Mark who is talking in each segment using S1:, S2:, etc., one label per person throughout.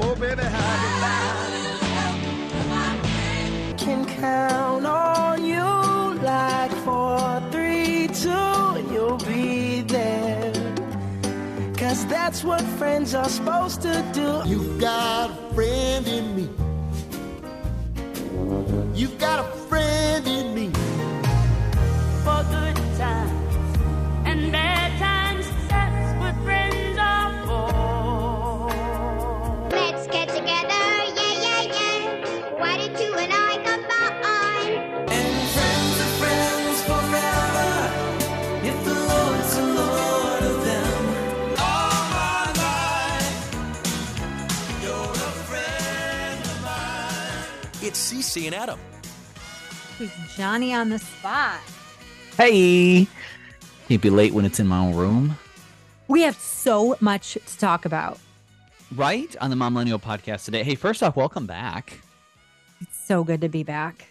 S1: Oh, baby, how you
S2: can count on you like four, three, two, and you'll be there. Cause that's what friends are supposed to do.
S1: You got a friend in me. You got a friend in me.
S3: It's Ceci and Adam.
S4: Who's Johnny on the spot?
S5: Hey, can't be late when it's in my own room,
S4: We have so much to talk about.
S5: right? On the Mom Millennial podcast today. Hey, first off, welcome back.
S4: It's so good to be back.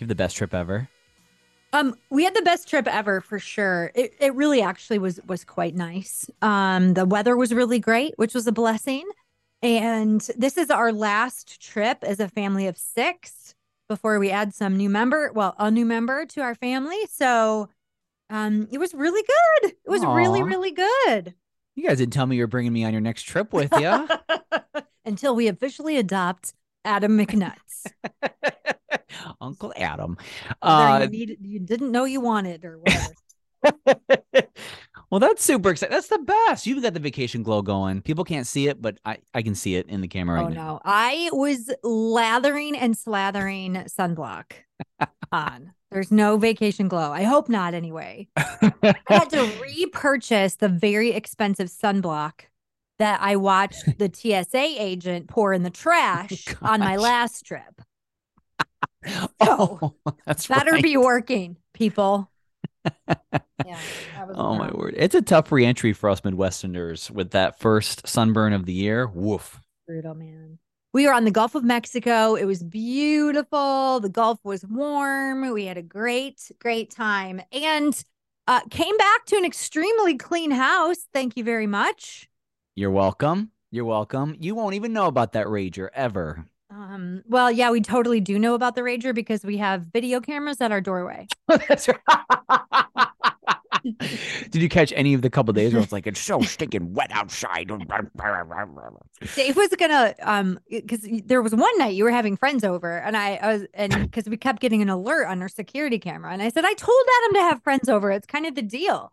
S5: You have the best trip ever.
S4: Um, we had the best trip ever for sure. It, it really actually was was quite nice. Um, the weather was really great, which was a blessing. And this is our last trip as a family of six before we add some new member, well, a new member to our family. So um, it was really good. It was really, really good.
S5: You guys didn't tell me you were bringing me on your next trip with you.
S4: Until we officially adopt Adam McNuts.
S5: Uncle Adam. Uh,
S4: you, needed, you didn't know you wanted or whatever.
S5: well, that's super exciting. That's the best. You've got the vacation glow going. People can't see it, but I, I can see it in the camera right
S4: oh
S5: now.
S4: no. I was lathering and slathering sunblock on. There's no vacation glow. I hope not anyway. I had to repurchase the very expensive sunblock that I watched the TSA agent pour in the trash on my last trip.
S5: Oh, that's
S4: Better
S5: right.
S4: be working, people. Yeah.
S5: Oh my word. It's a tough reentry for us Midwesterners with that first sunburn of the year. Woof.
S4: Brutal, man. We were on the Gulf of Mexico. It was beautiful. The Gulf was warm. We had a great, great time and uh, came back to an extremely clean house. Thank you very much.
S5: You're welcome. You're welcome. You won't even know about that rager ever.
S4: Um, well, yeah, we totally do know about the Rager because we have video cameras at our doorway.
S5: That's right. Did you catch any of the couple days where it's like it's so stinking wet outside?
S4: Dave was gonna um because there was one night you were having friends over and I, I was and because we kept getting an alert on our security camera and I said I told Adam to have friends over. It's kind of the deal.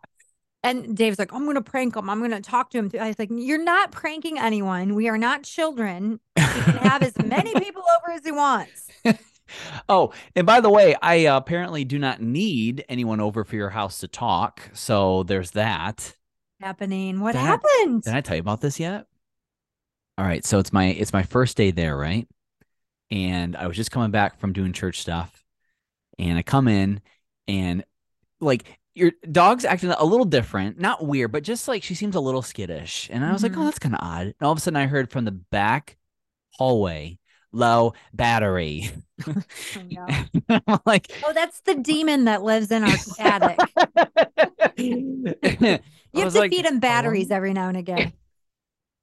S4: And Dave's like, I'm gonna prank him. I'm gonna talk to him. I was like, You're not pranking anyone. We are not children. He can have as many people over as he wants.
S5: Oh, and by the way, I uh, apparently do not need anyone over for your house to talk. So there's that.
S4: Happening. What
S5: That-
S4: happened?
S5: Did I tell you about this yet? All right, so it's my it's my first day there, right? And I was just coming back from doing church stuff, and I come in, and like your dog's acting a little different, not weird, but just like she seems a little skittish, and I was like,
S4: Mhm.
S5: oh, that's kind of odd. And all of a sudden, I heard from the back hallway, low battery.
S4: Oh, no.
S5: I'm like,
S4: Oh, that's the demon that lives in our attic.
S5: you
S4: You have to feed him batteries every now and again.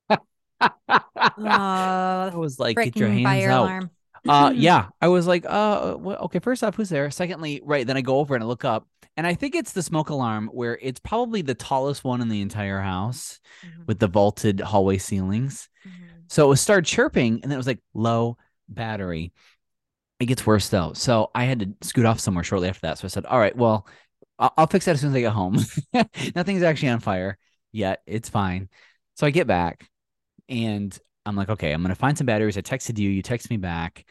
S5: I
S4: Oh,
S5: was like, get your
S4: freaking
S5: hands
S4: fire
S5: out.
S4: alarm.
S5: Uh, yeah, I was like, uh, well, okay. First off, who's there? Secondly, right. Then I go over and I look up, and I think it's the smoke alarm, where it's probably the tallest one in the entire house
S4: Mhm,
S5: with the vaulted hallway ceilings.
S4: mhm.
S5: So it was started chirping, and then it was like low battery. It gets worse though. So I had to scoot off somewhere shortly after that. So I said, all right, well, I'll, I'll fix that as soon as I get home. Nothing's actually on fire yet. It's fine. So I get back, and I'm like, okay, I'm gonna find some batteries. I texted you. You text me back.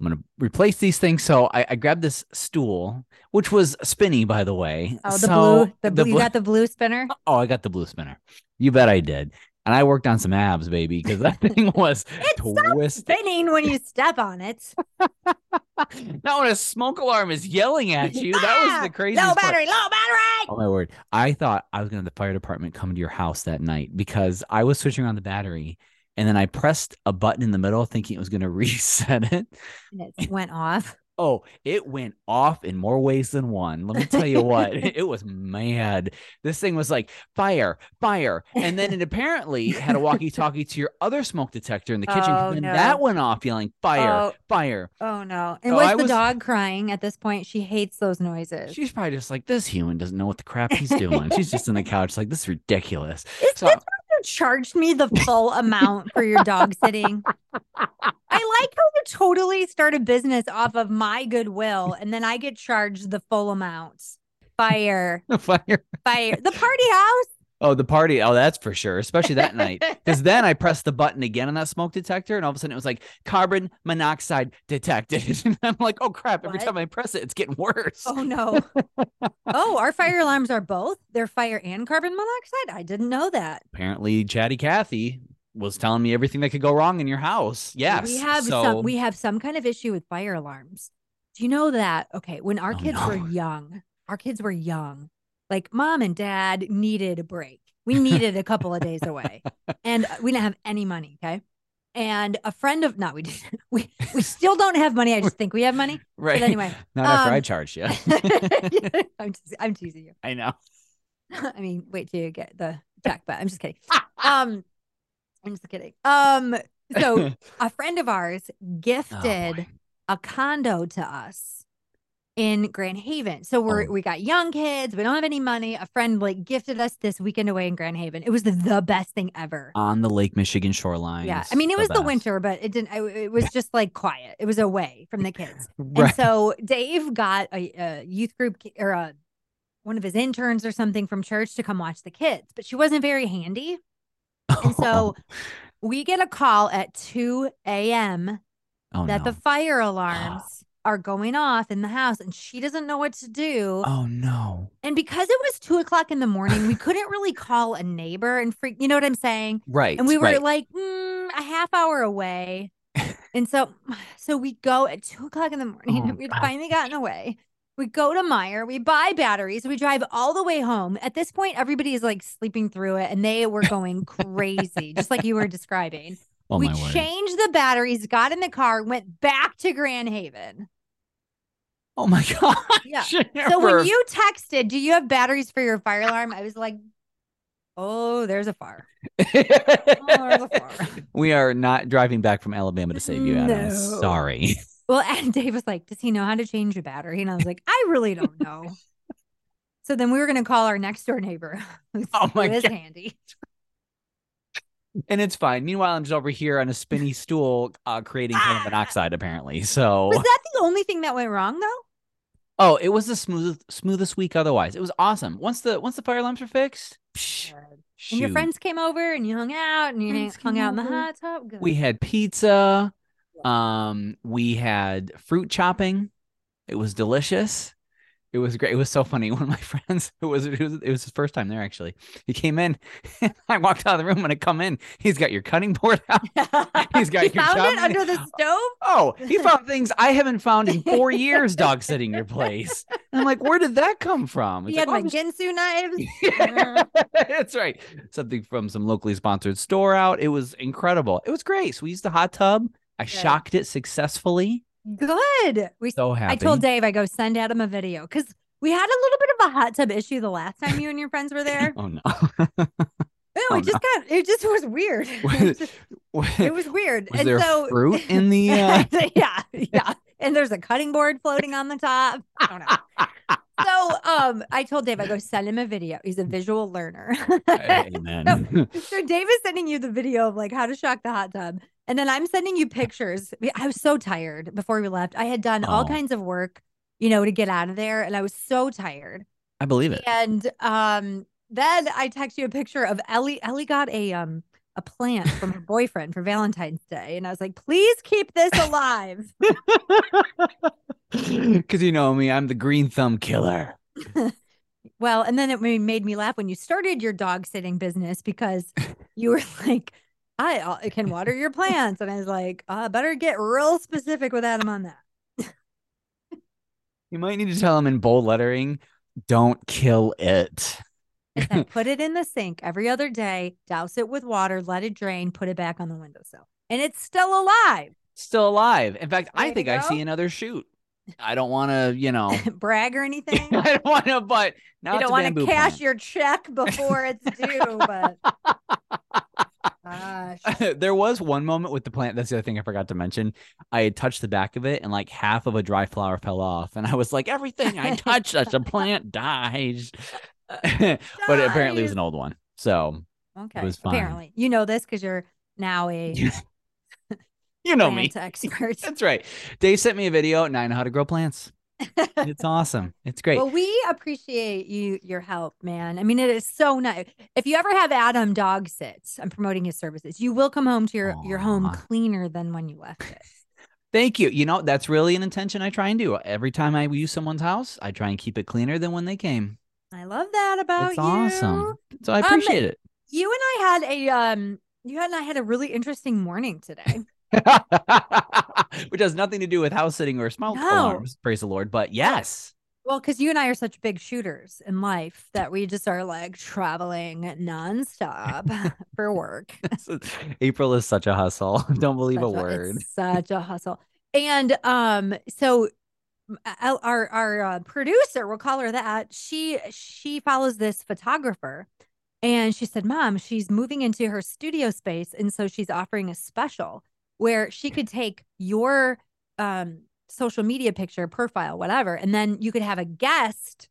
S5: I'm gonna replace these things. So I, I grabbed this stool, which was spinny, by the way.
S4: Oh, the
S5: So
S4: blue. The blue. you got the blue spinner.
S5: Oh, I got the blue spinner. You bet I did. And I worked on some abs, baby, because that thing was
S4: It
S5: twisted.
S4: spinning when you step on it.
S5: Not when a smoke alarm is yelling at you. That was ah, the crazy.
S4: Low
S5: part.
S4: battery. Low battery.
S5: Oh my word! I thought I was gonna have the fire department come to your house that night because I was switching on the battery, and then I pressed a button in the middle, thinking it was gonna reset it,
S4: And it went off.
S5: Oh, it went off in more ways than one. Let me tell you what, it was mad. This thing was like fire, fire. And then it apparently had a walkie talkie to your other smoke detector in the kitchen.
S4: Oh,
S5: and
S4: no.
S5: that went off yelling fire,
S4: Oh.
S5: fire.
S4: Oh no. And
S5: So
S4: was
S5: I
S4: the
S5: was-
S4: dog crying at this point? She hates those noises.
S5: She's probably just like, this human doesn't know what the crap he's doing. She's just in the couch, like, this is ridiculous.
S4: Is
S5: So-
S4: you charged me the full amount for your dog sitting? I like how you totally start a business off of my goodwill and then I get charged the full amount. Fire,
S5: fire.
S4: fire. The party house.
S5: Oh, the party. Oh, that's for sure. Especially that night. Because then I pressed the button again on that smoke detector, and all of a sudden it was like carbon monoxide detected. And I'm like, oh crap! Every
S4: What?
S5: time I press it, it's getting worse.
S4: Oh no. oh, our fire alarms are both. They're fire and carbon monoxide. I didn't know that.
S5: Apparently, Chatty Cathy was telling me everything that could go wrong in your house. Yes.
S4: We have
S5: so,
S4: some we have some kind of issue with fire alarms. Do you know that? Okay, when our
S5: Oh,
S4: kids
S5: no.
S4: were young, our kids were young. Like mom and dad needed a break. We needed a couple of days away. And we didn't have any money, okay? And a friend of no, we didn't. We we still don't have money. I just think we have money.
S5: right.
S4: But anyway,
S5: Not after I
S4: um,
S5: charged you.
S4: I'm just, I'm teasing you.
S5: I know.
S4: I mean, wait till you get the check, but I'm just kidding. Um, I'm just kidding. Um, so a friend of ours
S5: Oh,
S4: gifted
S5: boy.
S4: a condo to us in Grand Haven. So we're
S5: Oh.
S4: we got young kids, we don't have any money. A friend like gifted us this weekend away in Grand Haven. It was the, the best thing ever.
S5: on the Lake Michigan shoreline.
S4: yeah, I mean it was the winter, but it didn't. It, it was just like quiet. It was away from the kids. And so Dave got a, a youth group or a one of his interns or something from church to come watch the kids, but she wasn't very handy. And so we get a call at 2 a.m.
S5: oh,
S4: that
S5: no.
S4: the fire alarms are going off in the house and she doesn't know what to do.
S5: oh no.
S4: And because it was two o'clock in the morning, we couldn't really call a neighbor and freak, you know what I'm saying?
S5: Right.
S4: And we were
S5: right.
S4: like mm, a half hour away. and so, so we go at two o'clock in the morning.
S5: Oh,
S4: and We'd
S5: God.
S4: finally gotten away. We go to Meijer, we buy batteries, we drive all the way home. At this point, everybody is like sleeping through it and they were going crazy, just like you were describing.
S5: oh
S4: we
S5: my word.
S4: changed the batteries, got in the car, went back to Grand Haven.
S5: Oh my god.
S4: Yeah. So when you texted, do you have batteries for your fire alarm? I was like, oh, there's a fire. Oh, there's a fire.
S5: we are not driving back from Alabama to save you, Adam.
S4: No.
S5: Sorry.
S4: Well, and Dave was like, does he know how to change a battery? And I was like, I really don't know. so then we were going to call our next door neighbor.
S5: Oh my God.
S4: handy.
S5: And it's fine. Meanwhile, I'm just over here on a spinny stool uh, creating carbon monoxide, apparently. So,
S4: Was that the only thing that went wrong though?
S5: Oh, it was the smooth, smoothest week otherwise. It was awesome. Once the once the fire alarms were fixed, psh,
S4: And your friends came over and you hung out and you
S5: Friends
S4: hung out in the hot tub. Good.
S5: we had pizza. Um, we had fruit chopping. It was delicious. It was great. It was so funny. One of my friends, it was it was it was his first time there actually. He came in. I walked out of the room. When I come in, he's got your cutting board out. He's got
S4: He
S5: your
S4: found it under the stove.
S5: Oh, he found things I haven't found in four years. Dog sitting your place. And I'm like, where did that come from?
S4: He
S5: He's
S4: had
S5: like,
S4: my
S5: "Oh,
S4: Ginsu knives.
S5: Yeah, That's right. Something from some locally sponsored store out. It was incredible. It was great. So we used the hot tub. I shocked it successfully.
S4: Good. We
S5: So happy.
S4: I told Dave, I go send Adam a video because we had a little bit of a hot tub issue the last time you and your friends were there.
S5: Oh no.
S4: No,
S5: Oh,
S4: it just got it just was weird. It was,
S5: Was,
S4: just- it was weird.
S5: was
S4: and
S5: there
S4: so
S5: fruit in the? Uh...
S4: yeah, yeah. And there's a cutting board floating on the top. I don't know. So um I told Dave, I go send him a video. He's a visual learner.
S5: Amen.
S4: so Dave is sending you the video of like how to shock the hot tub. And then I'm sending you pictures. I was so tired before we left. I had done all
S5: Oh.
S4: kinds of work, you know, to get out of there. And I was so tired.
S5: I believe it.
S4: And um then I text you a picture of Ellie. Ellie got a um a plant from her boyfriend for Valentine's Day. And I was like, please keep this alive.
S5: Because you know me, I'm the green thumb killer.
S4: well, and then it made me laugh when you started your dog sitting business because you were like, I uh, can water your plants. And I was like, uh, better get real specific with Adam on that.
S5: You might need to tell him in bold lettering, don't kill it.
S4: Said, put it in the sink every other day, douse it with water, let it drain, put it back on the windowsill. And it's still alive.
S5: Still alive. In fact, I think I see another shoot. I don't want to, you know,
S4: brag or anything.
S5: I don't want to, but now
S4: you don't want to cash
S5: plant.
S4: your check before it's due, but gosh.
S5: there was one moment with the plant. That's the other thing I forgot to mention. I had touched the back of it, and like half of a dry flower fell off, and I was like, everything I touch, as a plant dies. but apparently, it was an old one. So
S4: Okay.
S5: was fine.
S4: Apparently, you know this because you're now a
S5: you, know me.
S4: expert.
S5: That's right. Dave sent me a video, and I know how to grow plants. It's awesome. It's great.
S4: Well, we appreciate you your help, man. I mean, it is so nice. If you ever have Adam dog sits, I'm promoting his services. You will come home to your your home cleaner than when you left it.
S5: Thank you. You know, that's really an intention I try and do. Every time I use someone's house, I try and keep it cleaner than when they came.
S4: I love that about
S5: It's
S4: you.
S5: awesome. So I
S4: Um,
S5: appreciate it.
S4: You and I had a um. You and I had a really interesting morning today.
S5: Which has nothing to do with house sitting or smoke
S4: No.
S5: alarms, praise the Lord. But yes,
S4: Well, because you and I are such big shooters in life that we just are like traveling nonstop for work.
S5: April is such a hustle. Don't believe a
S4: Such
S5: word.
S4: it's such a hustle. And um, so our, our uh, producer, we'll call her that. She she follows this photographer, and she said, "Mom, she's moving into her studio space, and so she's offering a special where she could take your um social media picture, profile, whatever, and then you could have a guest."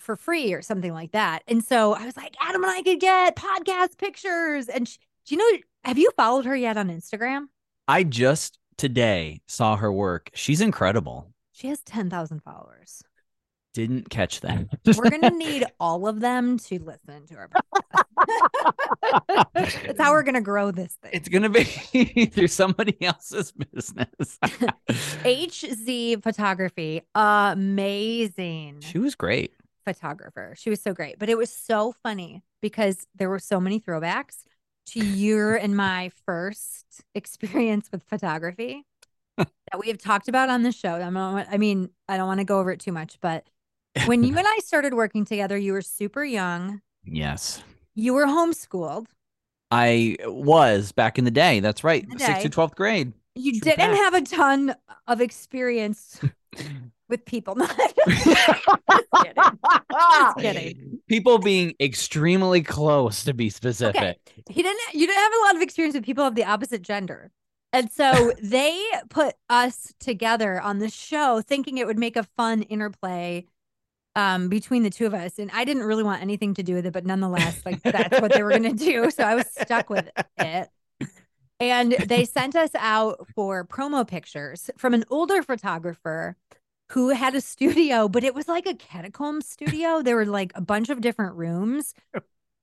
S4: For free or something like that. And so I was like, Adam and I could get podcast pictures. And sh do you know, have you followed her yet on Instagram?
S5: I just today saw her work. She's incredible.
S4: She has 10,000 followers.
S5: Didn't catch that.
S4: We're going to need all of them to listen to our podcast. That's how we're going to grow this thing.
S5: It's gonna be through somebody else's business.
S4: HZ Photography, amazing
S5: she was great.
S4: photographer. She was so great. But it was so funny because there were so many throwbacks to your and my first experience with photography that we have talked about on the show. I'm not, I mean, I don't want to go over it too much, but when you and I started working together, you were super young.
S5: Yes.
S4: You were homeschooled.
S5: I was back in the day. That's right. Sixth to twelfth grade.
S4: You
S5: True
S4: didn't have a ton of experience with people. Just kidding. Just kidding.
S5: People being extremely close to be specific.
S4: Okay. He didn't you didn't have a lot of experience with people of the opposite gender. And so they put us together on the show thinking it would make a fun interplay um between the two of us. And I didn't really want anything to do with it, but nonetheless, like that's what they were gonna do. So I was stuck with it. And they sent us out for promo pictures from an older photographer who had a studio, but it was like a catacomb studio. There were like a bunch of different rooms.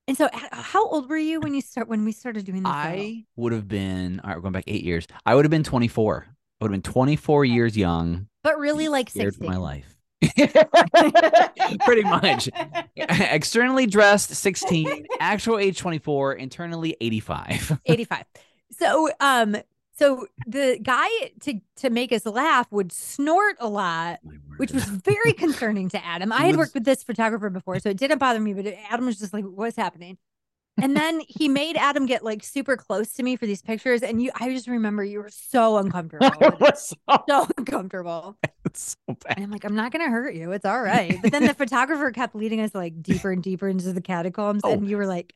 S4: And so, how old were you when you start when we started doing this?
S5: I would have been all right, we're going back eight years. I would have been 24. I would have been 24 years young.
S4: But really, like
S5: scared
S4: sixty.
S5: my life. Pretty much. Externally dressed 16, actual age 24, internally 85.
S4: 85. So, um, so the guy to to make us laugh would snort a lot, which was very concerning to Adam. I had worked with this photographer before, so it didn't bother me, but Adam was just like, "What's happening?" And then he made Adam get like super close to me for these pictures, and you, I just remember you were so uncomfortable,
S5: so,
S4: so uncomfortable.
S5: so bad.
S4: And I'm like, I'm not gonna hurt you. It's all right. But then the photographer kept leading us like deeper and deeper into the catacombs,
S5: Oh.
S4: and you were like,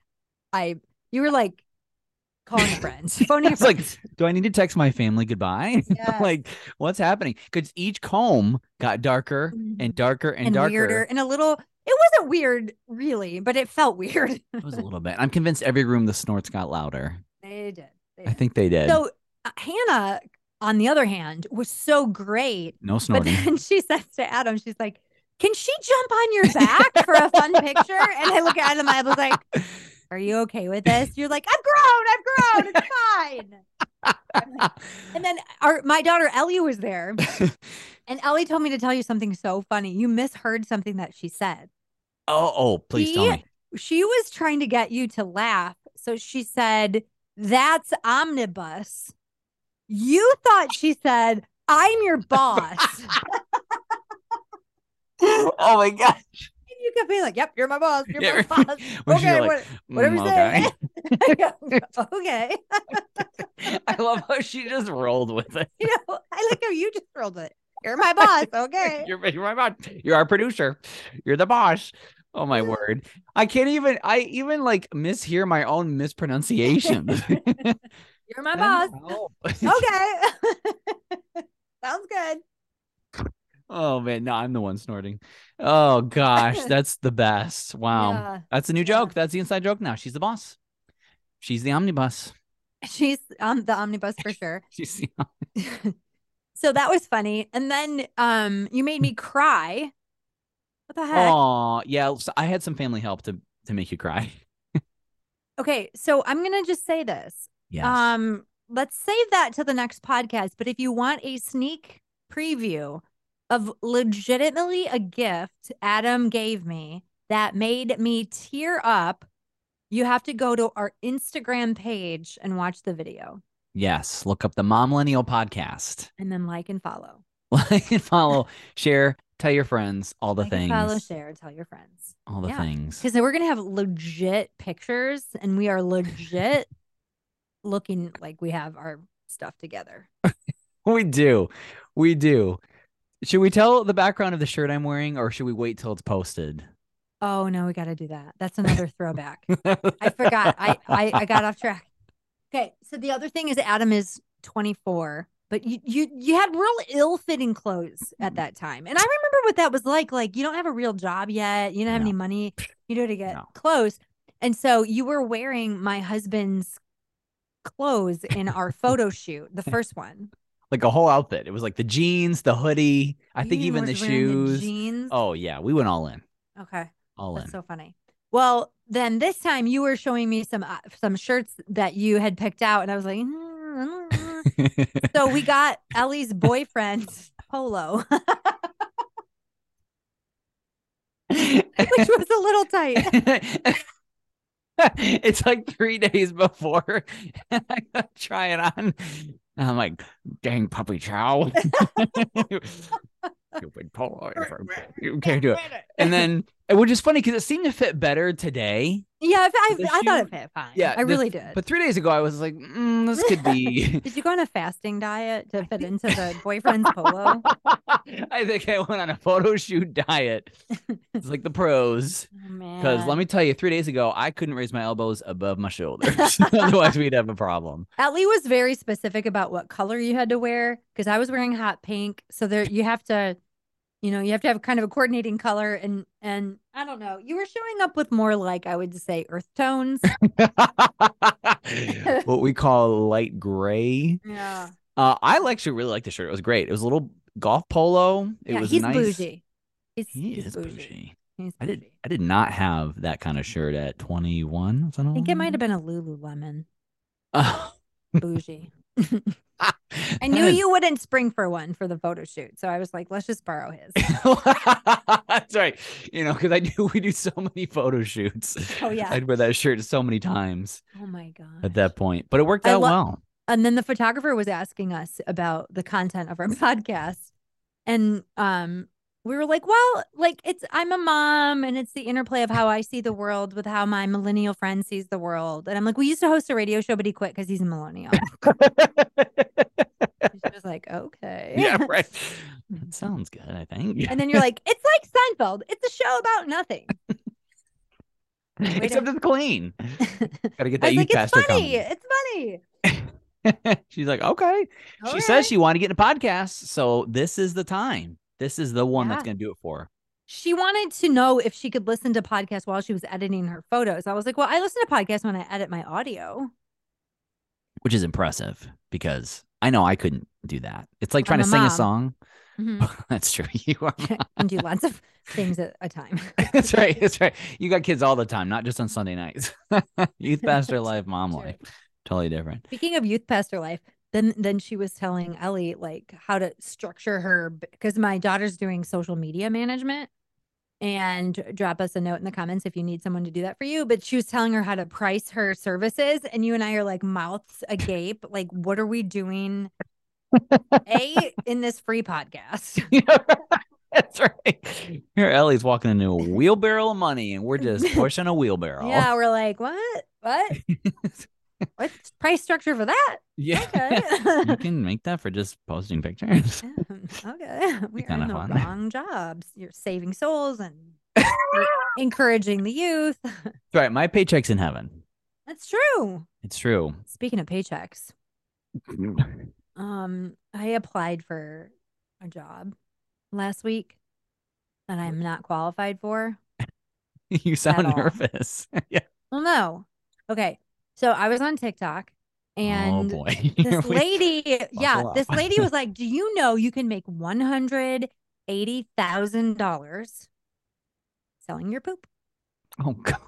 S4: I, you were like calling friends, phoning
S5: like, do I need to text my family goodbye?
S4: Yes.
S5: like, what's happening? Because each comb got darker and darker and,
S4: and
S5: darker.
S4: weirder and a little. It wasn't weird, really, but it felt weird.
S5: It was a little bit. I'm convinced every room the snorts got louder.
S4: they did. They
S5: I think they did.
S4: So uh, Hannah, on the other hand, was so great.
S5: no
S4: But then she says to Adam, she's like, "Can she jump on your back for a fun picture?" And I look at Adam, I was like, "Are you okay with this?" You're like, "I've grown, I've grown, it's fine." Like- and then our my daughter Ellie was there, and Ellie told me to tell you something so funny. You misheard something that she said.
S5: oh, oh, please tell me.
S4: She was trying to get you to laugh, so she said, "That's omniboss." You thought she said, "I'm your boss."
S5: oh my gosh.
S4: You kept being like, "Yep, you're my boss. You're
S5: Yeah,
S4: my boss." Okay,
S5: like,
S4: what, whatever you
S5: "Mm,
S4: say.
S5: okay."
S4: okay.
S5: I love how she just rolled with it.
S4: You know, I like how you just rolled with it. You're my boss. Okay.
S5: You're, you're my boss. You're our producer. You're the boss. Oh my word. I can't even I even like mishear my own mispronunciation.
S4: You're my boss. Okay. Sounds good.
S5: Oh man, no, I'm the one snorting. Oh gosh, that's the best. Wow.
S4: Yeah.
S5: That's a new joke. That's the inside joke now. She's the boss. She's the omniboss.
S4: She's um the omniboss for sure.
S5: She's the
S4: so that was funny. And then um you made me cry. What the heck?
S5: Oh, yeah. so I had some family help to to make you cry.
S4: Okay, so I'm gonna just say this.
S5: Yes.
S4: Um, let's save that to the next podcast. But if you want a sneak preview of legitimately a gift Adam gave me that made me tear up, you have to go to our Instagram page and watch the video
S5: yes. Look up the Mom Millennial podcast.
S4: and then like and follow.
S5: Like and follow, share, tell your friends all the
S4: Like
S5: things.
S4: follow, share, tell your friends.
S5: All the
S4: Yeah.
S5: things.
S4: Because we're gonna have legit pictures and we are legit looking like we have our stuff together.
S5: We do. We do. Should we tell the background of the shirt I'm wearing or should we wait till it's posted?
S4: Oh no, we gotta do that. That's another throwback. I forgot. I, I I got off track. Okay, so the other thing is Adam is 24, but you you you had real ill-fitting clothes at mm. that time. And I remember what that was like. Like you don't have a real job yet. You don't have
S5: No.
S4: any money. You know to get
S5: No.
S4: clothes. And so you were wearing my husband's clothes in our photo shoot, the first one.
S5: Like a whole outfit. It was like the jeans, the hoodie, I think even the shoes.
S4: jeans.
S5: Oh yeah, we went all in.
S4: Okay.
S5: All
S4: That's
S5: in.
S4: so funny. Well, then this time you were showing me some uh, some shirts that you had picked out, and I was like, "Mm, mm, mm." so we got Ellie's boyfriend's polo, which was a little tight.
S5: it's like three days before and I try it on. And I'm like, dang puppy chow. Stupid polo. You can't do it. And then, which is funny because it seemed to fit better today.
S4: Yeah, I,
S5: The
S4: I, I thought it fit fine.
S5: Yeah,
S4: I
S5: the-
S4: really did.
S5: But three days ago, I was like, mm, this could be.
S4: Did you go on a fasting diet to fit into the boyfriend's polo?
S5: I think I went on a photo shoot diet. It's like the pros.
S4: Oh.
S5: Because let me tell you, three days ago, I couldn't raise my elbows above my shoulders. Otherwise, we'd have a problem.
S4: Ellie was very specific about what color you had to wear because I was wearing hot pink. So there you have to, you know, you have to have kind of a coordinating color and and I don't know. You were showing up with more like I would say earth tones.
S5: what we call light gray.
S4: Yeah.
S5: Uh, I actually really liked the shirt. It was great. It was a little golf polo. It
S4: yeah,
S5: was
S4: he's
S5: nice.
S4: bougie. He's,
S5: He
S4: he's
S5: is bougie.
S4: He's
S5: I did.
S4: bougie.
S5: I did not have that kind of shirt at 21.
S4: I think it might have been a Lululemon.
S5: Oh.
S4: Bougie. I knew you wouldn't spring for one for the photo shoot. So I was like, let's just borrow his.
S5: That's right. You know, because I do. We do so many photo shoots.
S4: Oh, yeah.
S5: I'd wear that shirt so many times
S4: Oh my god.
S5: at that point, but it worked out
S4: lo-
S5: well.
S4: and then the photographer was asking us about the content of our podcast and um we were like well like it's i'm a mom and it's the interplay of how i see the world with how my millennial friend sees the world and i'm like we used to host a radio show but he quit because he's a millennial she was like okay
S5: yeah, right. That sounds good. I think.
S4: and then you're like it's like seinfeld it's a show about nothing
S5: Except it's clean. Gotta get that youth
S4: like it's funny
S5: coming.
S4: it's funny
S5: She's like, okay.
S4: All
S5: she
S4: right.
S5: says she wanted to get in a podcast, so this is the time. This is the one that's gonna do it for her.
S4: she wanted to know if she could listen to podcasts while she was editing her photos. I was like, well, I listen to podcasts when I edit my audio.
S5: which is impressive because I know I couldn't do that. It's like
S4: I'm
S5: trying to
S4: a
S5: sing a
S4: mom.
S5: song.
S4: Mhm.
S5: That's true. You are.
S4: and do lots of things at a time.
S5: that's right. That's right. You got kids all the time, not just on Sunday nights. Youth pastor life, mom life, totally different.
S4: Speaking of youth pastor life, then then she was telling Ellie like how to structure her because my daughter's doing social media management. And drop us a note in the comments if you need someone to do that for you. But she was telling her how to price her services, and you and I are like mouths agape. Like, what are we doing? A in this free podcast.
S5: that's right. Here, Ellie's walking into a wheelbarrow of money, and we're just pushing a wheelbarrow.
S4: Yeah, we're like, what? What? What's price structure for that?
S5: Yeah.
S4: Okay.
S5: you can make that for just posting pictures.
S4: okay. We are
S5: kinda
S4: in the
S5: fun.
S4: wrong jobs. You're saving souls and encouraging the youth.
S5: right. My paycheck's in heaven.
S4: That's true.
S5: It's true.
S4: Speaking of paychecks, um, I applied for a job last week that I'm not qualified for.
S5: you sound nervous. yeah.
S4: Well, no. Okay. So I was on TikTok and
S5: oh.
S4: This lady, yeah, this lady was like, Do you know you can make $180,000 selling your poop?
S5: Oh god.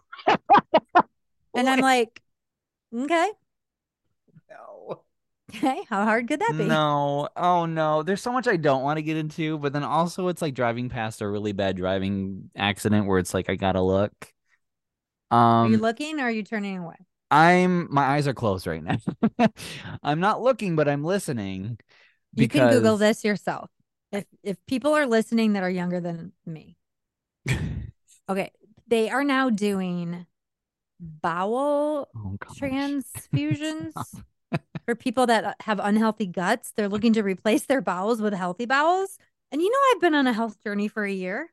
S4: And I'm like, Okay.
S5: No.
S4: Okay. How hard could that be?
S5: No. Oh no. There's so much I don't want to get into, but then also it's like driving past a really bad driving accident where it's like I gotta look.
S4: Um, Are you
S5: Um
S4: looking or are you turning away?
S5: I'm my eyes are closed right now. I'm not looking, but I'm listening.
S4: You can Google this yourself. If if people are listening that are younger than me, okay, they are now doing bowel
S5: Oh
S4: transfusions for people that have unhealthy guts. They're looking to replace their bowels with healthy bowels. And you know, I've been on a health journey for a year.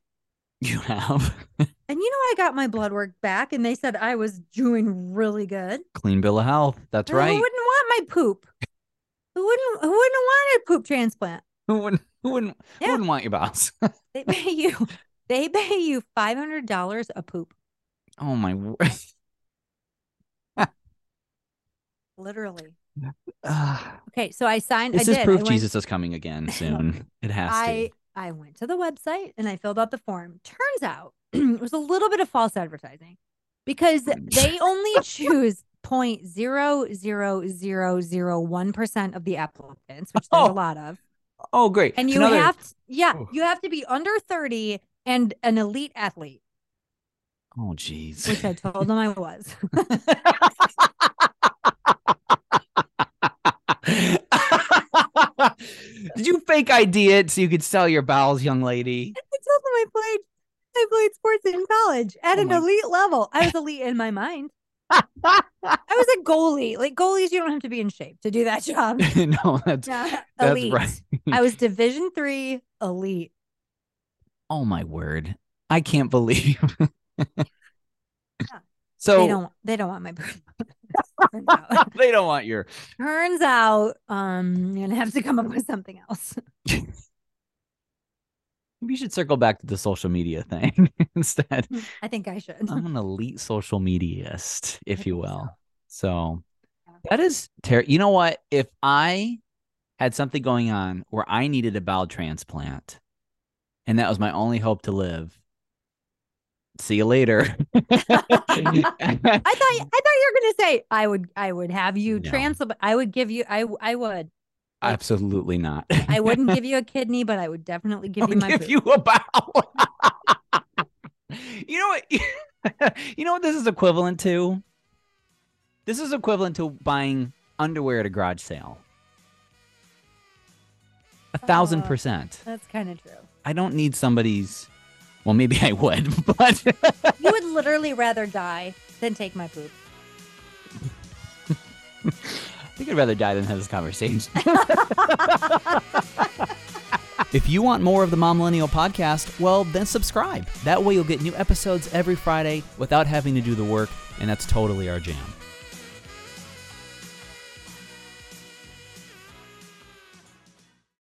S5: You have
S4: And you know, I got my blood work back and they said I was doing really good.
S5: clean bill of health. That's
S4: And Who wouldn't want my poop? Who wouldn't who wouldn't want a poop transplant?
S5: Who wouldn't who wouldn't
S4: Yeah.
S5: who wouldn't want your boss?
S4: They pay you they pay you five hundred dollars a poop.
S5: oh my word.
S4: Literally. Okay, so I signed
S5: this
S4: I
S5: is
S4: did.
S5: proof
S4: went-
S5: Jesus is coming again soon. It has
S4: I I went to the website and I filled out the form. Turns out it was a little bit of false advertising because mm. they only choose point zero zero zero zero one percent of the applicants, which there's
S5: Oh.
S4: a lot of.
S5: Oh great.
S4: And you
S5: Another-
S4: have to, yeah,
S5: Oof.
S4: you have to be under 30 and an elite athlete,
S5: Oh jeez.
S4: which I told them I was.
S5: Did you fake ID it so you could sell your bowels, young lady?
S4: I told them I played I played sports in college at
S5: Oh
S4: an
S5: my-
S4: elite level. I was elite in my mind. I was a goalie. Like goalies, you don't have to be in shape to do that job.
S5: no, that's that's
S4: elite.
S5: right.
S4: I was Division three elite.
S5: Oh my word. I can't believe.
S4: They
S5: so
S4: don't. They don't want my. Out,
S5: they don't want your
S4: turns out, um, you're gonna have to come up with something else.
S5: Maybe you should circle back to the social media thing instead.
S4: I think I should.
S5: I'm an elite social mediaist, if you
S4: so.
S5: will. So
S4: Yeah.
S5: that is terrible. You know what? If I had something going on where I needed a bowel transplant and that was my only hope to live, see you later.
S4: I thought. I thought you were gonna say I would. I would have you
S5: No.
S4: transplant. I would give you. I. I would.
S5: Absolutely not.
S4: I wouldn't give you a kidney, but I would definitely give you
S5: I'll
S4: my.
S5: give
S4: poop.
S5: you a bowel. you know what? you know what this is equivalent to? This is equivalent to buying underwear at a garage sale. A thousand
S4: Uh,
S5: percent.
S4: That's kind of true.
S5: I don't need somebody's. Well, maybe I would, but
S4: You would literally rather die than take my poop.
S5: I think I'd rather die than have this conversation. if you want more of the Mom Millennial podcast, well, then subscribe. That way you'll get new episodes every Friday without having to do the work, and that's totally our jam.